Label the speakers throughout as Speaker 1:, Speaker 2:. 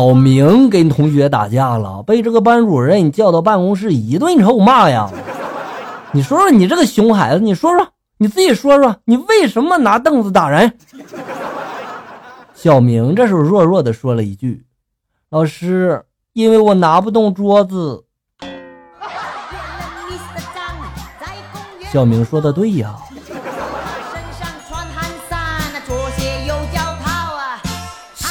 Speaker 1: 小明跟同学打架了，被这个班主任叫到办公室一顿臭骂呀。你说说你这个熊孩子，你说说你自己说说，你为什么拿凳子打人？小明这时候弱弱的说了一句：“老师，因为我拿不动桌子。”小明说的对呀。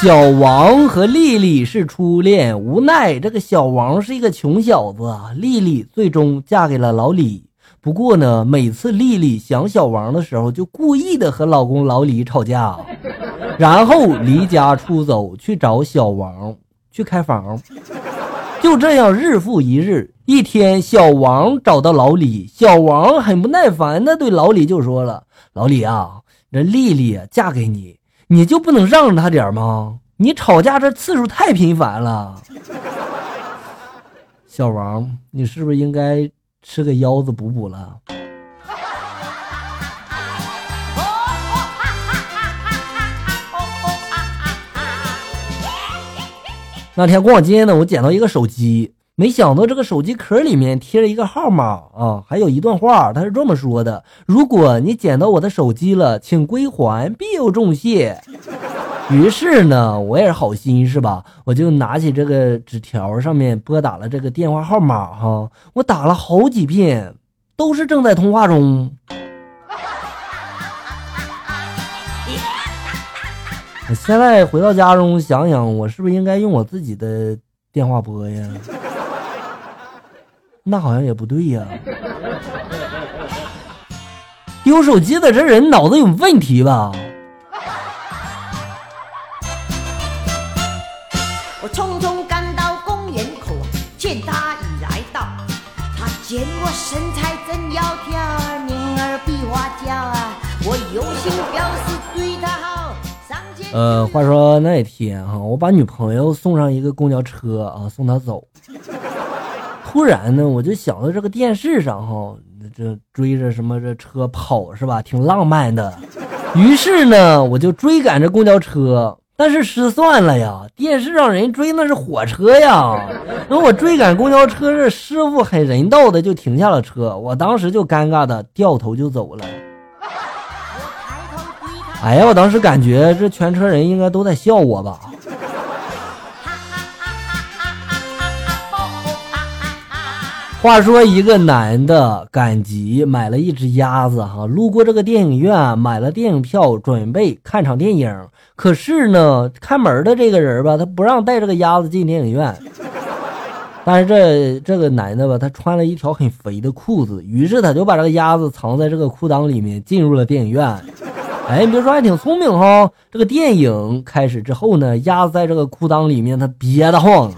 Speaker 1: 小王和丽丽是初恋，无奈这个小王是一个穷小子，丽丽最终嫁给了老李。不过呢，每次丽丽想小王的时候，就故意的和老公老李吵架，然后离家出走去找小王去开房。就这样日复一日，一天小王找到老李，小王很不耐烦的对老李就说了：“老李啊，这丽丽嫁给你。”你就不能让着他点吗？你吵架这次数太频繁了。小王，你是不是应该吃个腰子补补了？那天逛街呢，我捡到一个手机。没想到这个手机壳里面贴着一个号码啊，还有一段话，他是这么说的：“如果你捡到我的手机了，请归还，必有重谢。”于是呢，我也是好心是吧？我就拿起这个纸条，上面拨打了这个电话号码哈，我打了好几遍，都是正在通话中。现在回到家中想想，我是不是应该用我自己的电话拨呀？那好像也不对呀，丢手机的这人脑子有问题吧？我匆匆赶到公园口，见他已来到。他见我身材真窈窕，明儿比花娇啊！我有心表示对他好。呃，话说那天哈，我把女朋友送上一个公交车啊，送她走。突然呢，我就想到这个电视上哈，这追着什么这车跑是吧，挺浪漫的。于是呢，我就追赶着公交车，但是失算了呀，电视上人追那是火车呀。那我追赶公交车，这师傅很人道的就停下了车，我当时就尴尬的掉头就走了。哎呀，我当时感觉这全车人应该都在笑我吧。话说，一个男的赶集买了一只鸭子，哈，路过这个电影院，买了电影票，准备看场电影。可是呢，看门的这个人吧，他不让带这个鸭子进电影院。但是这这个男的吧，他穿了一条很肥的裤子，于是他就把这个鸭子藏在这个裤裆里面，进入了电影院。哎，你别说，还挺聪明哈。这个电影开始之后呢，鸭子在这个裤裆里面，他憋得慌。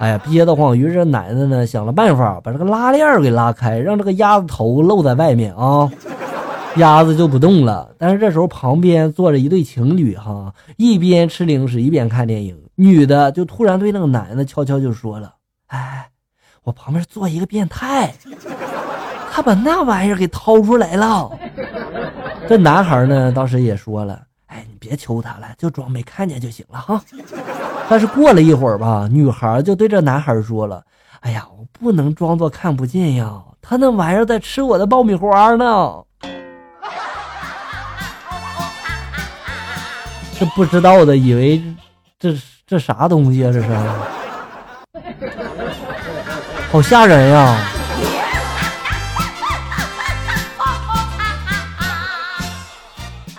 Speaker 1: 哎呀，憋得慌！于是奶奶呢想了办法，把这个拉链给拉开，让这个鸭子头露在外面啊，鸭子就不动了。但是这时候旁边坐着一对情侣哈，一边吃零食一边看电影。女的就突然对那个男的悄悄就说了：“哎，我旁边坐一个变态，他把那玩意儿给掏出来了。”这男孩呢当时也说了：“哎，你别求他了，就装没看见就行了哈。”但是过了一会儿吧，女孩就对这男孩说了：“哎呀，我不能装作看不见呀，他那玩意儿在吃我的爆米花呢。”这不知道的以为这这啥东西啊？这是，好吓人呀！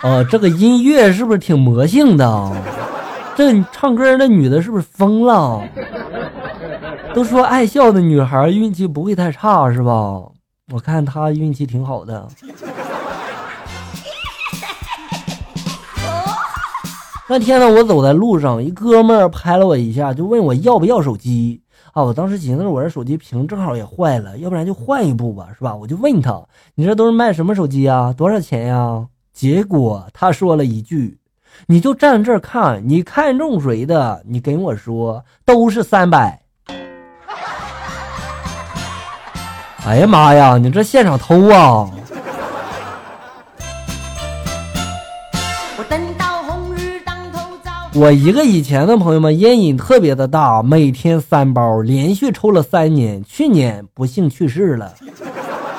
Speaker 1: 哦，这个音乐是不是挺魔性的？这唱歌那女的是不是疯了？都说爱笑的女孩运气不会太差，是吧？我看她运气挺好的。那天呢，我走在路上，一哥们儿拍了我一下，就问我要不要手机啊？我当时寻思，我这手机屏正好也坏了，要不然就换一部吧，是吧？我就问他，你这都是卖什么手机啊？多少钱呀？结果他说了一句。你就站这儿看，你看中谁的，你跟我说，都是三百。哎呀妈呀，你这现场偷啊！我一个以前的朋友们烟瘾特别的大，每天三包，连续抽了三年，去年不幸去世了。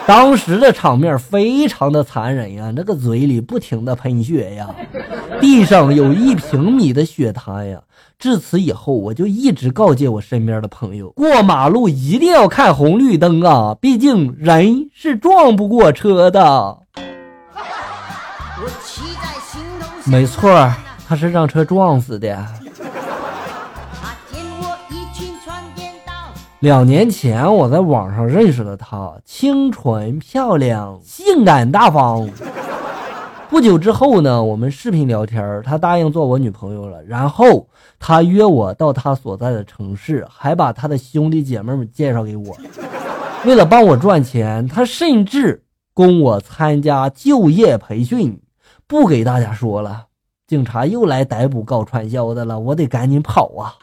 Speaker 1: 当时的场面非常的残忍呀，那个嘴里不停的喷血呀，地上有一平米的血滩呀。至此以后，我就一直告诫我身边的朋友，过马路一定要看红绿灯啊，毕竟人是撞不过车的。没错，他是让车撞死的。两年前，我在网上认识了她，清纯漂亮，性感大方。不久之后呢，我们视频聊天，她答应做我女朋友了。然后她约我到她所在的城市，还把她的兄弟姐妹们介绍给我。为了帮我赚钱，她甚至供我参加就业培训。不给大家说了，警察又来逮捕搞传销的了，我得赶紧跑啊！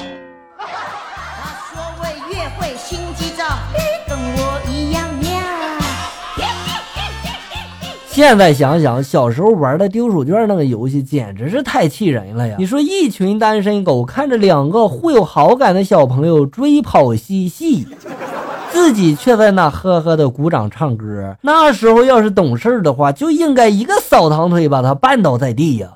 Speaker 1: 现在想想，小时候玩的丢手绢那个游戏，简直是太气人了呀！你说一群单身狗看着两个互有好感的小朋友追跑嬉戏，自己却在那呵呵的鼓掌唱歌。那时候要是懂事的话，就应该一个扫堂腿把他绊倒在地呀！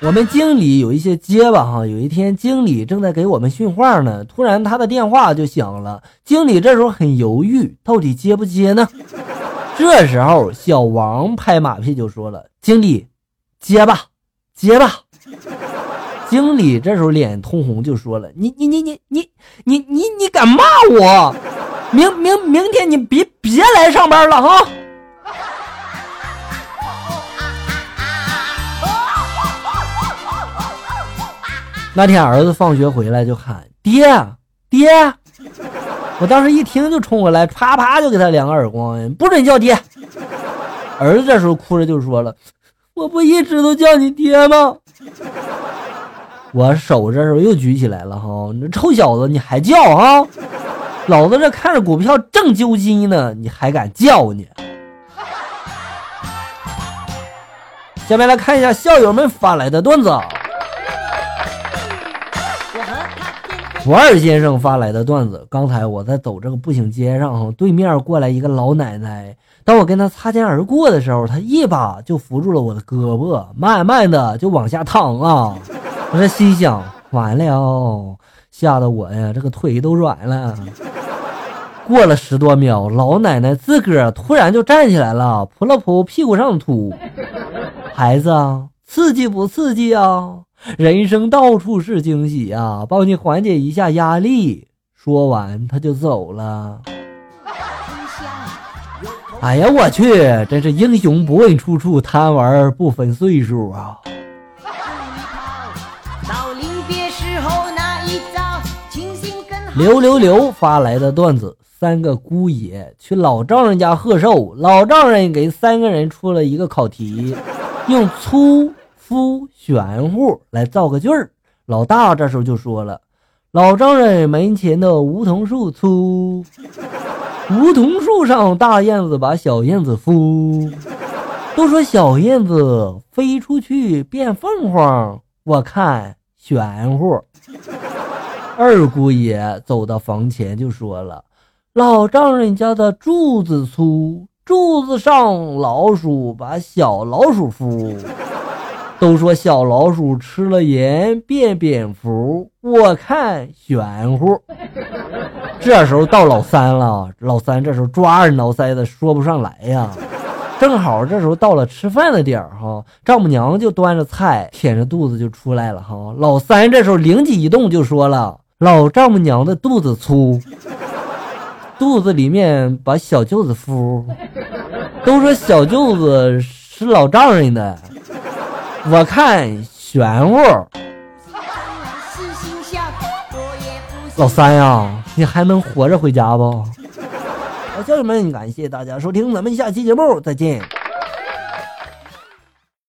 Speaker 1: 我们经理有一些结巴哈，有一天经理正在给我们训话呢，突然他的电话就响了。经理这时候很犹豫，到底接不接呢？这时候小王拍马屁就说了：“经理，接吧，接吧。”经理这时候脸通红就说了：“你你你你你你你你敢骂我？明明明天你别别来上班了哈！”那天儿子放学回来就喊爹爹，我当时一听就冲过来，啪啪就给他两个耳光，不准叫爹。儿子这时候哭着就说了：“我不一直都叫你爹吗？”我手这时候又举起来了哈，你这臭小子你还叫啊？老子这看着股票正揪心呢，你还敢叫呢？下面来看一下校友们发来的段子。不二先生发来的段子：刚才我在走这个步行街上，对面过来一个老奶奶。当我跟她擦肩而过的时候，她一把就扶住了我的胳膊，慢慢的就往下躺啊！我这心想：完了，吓得我呀，这个腿都软了。过了十多秒，老奶奶自个儿突然就站起来了，扑了扑屁股上的土。孩子，刺激不刺激啊？人生到处是惊喜啊！帮你缓解一下压力。说完，他就走了。哎呀，我去，真是英雄不问出处，贪玩不分岁数啊！刘刘刘发来的段子：三个姑爷去老丈人家贺寿，老丈人给三个人出了一个考题，用粗。夫玄乎来造个句儿，老大这时候就说了：“老丈人门前的梧桐树粗，梧桐树上大燕子把小燕子孵。都说小燕子飞出去变凤凰，我看玄乎。”二姑爷走到房前就说了：“老丈人家的柱子粗，柱子上老鼠把小老鼠孵。”都说小老鼠吃了盐变蝙蝠，我看玄乎。这时候到老三了，老三这时候抓耳挠腮的说不上来呀。正好这时候到了吃饭的点儿哈，丈母娘就端着菜，舔着肚子就出来了哈。老三这时候灵机一动就说了：“老丈母娘的肚子粗，肚子里面把小舅子孵。都说小舅子是老丈人的。”我看玄乎，老三呀，你还能活着回家不？好，家人们，感谢大家收听，咱们下期节目再见。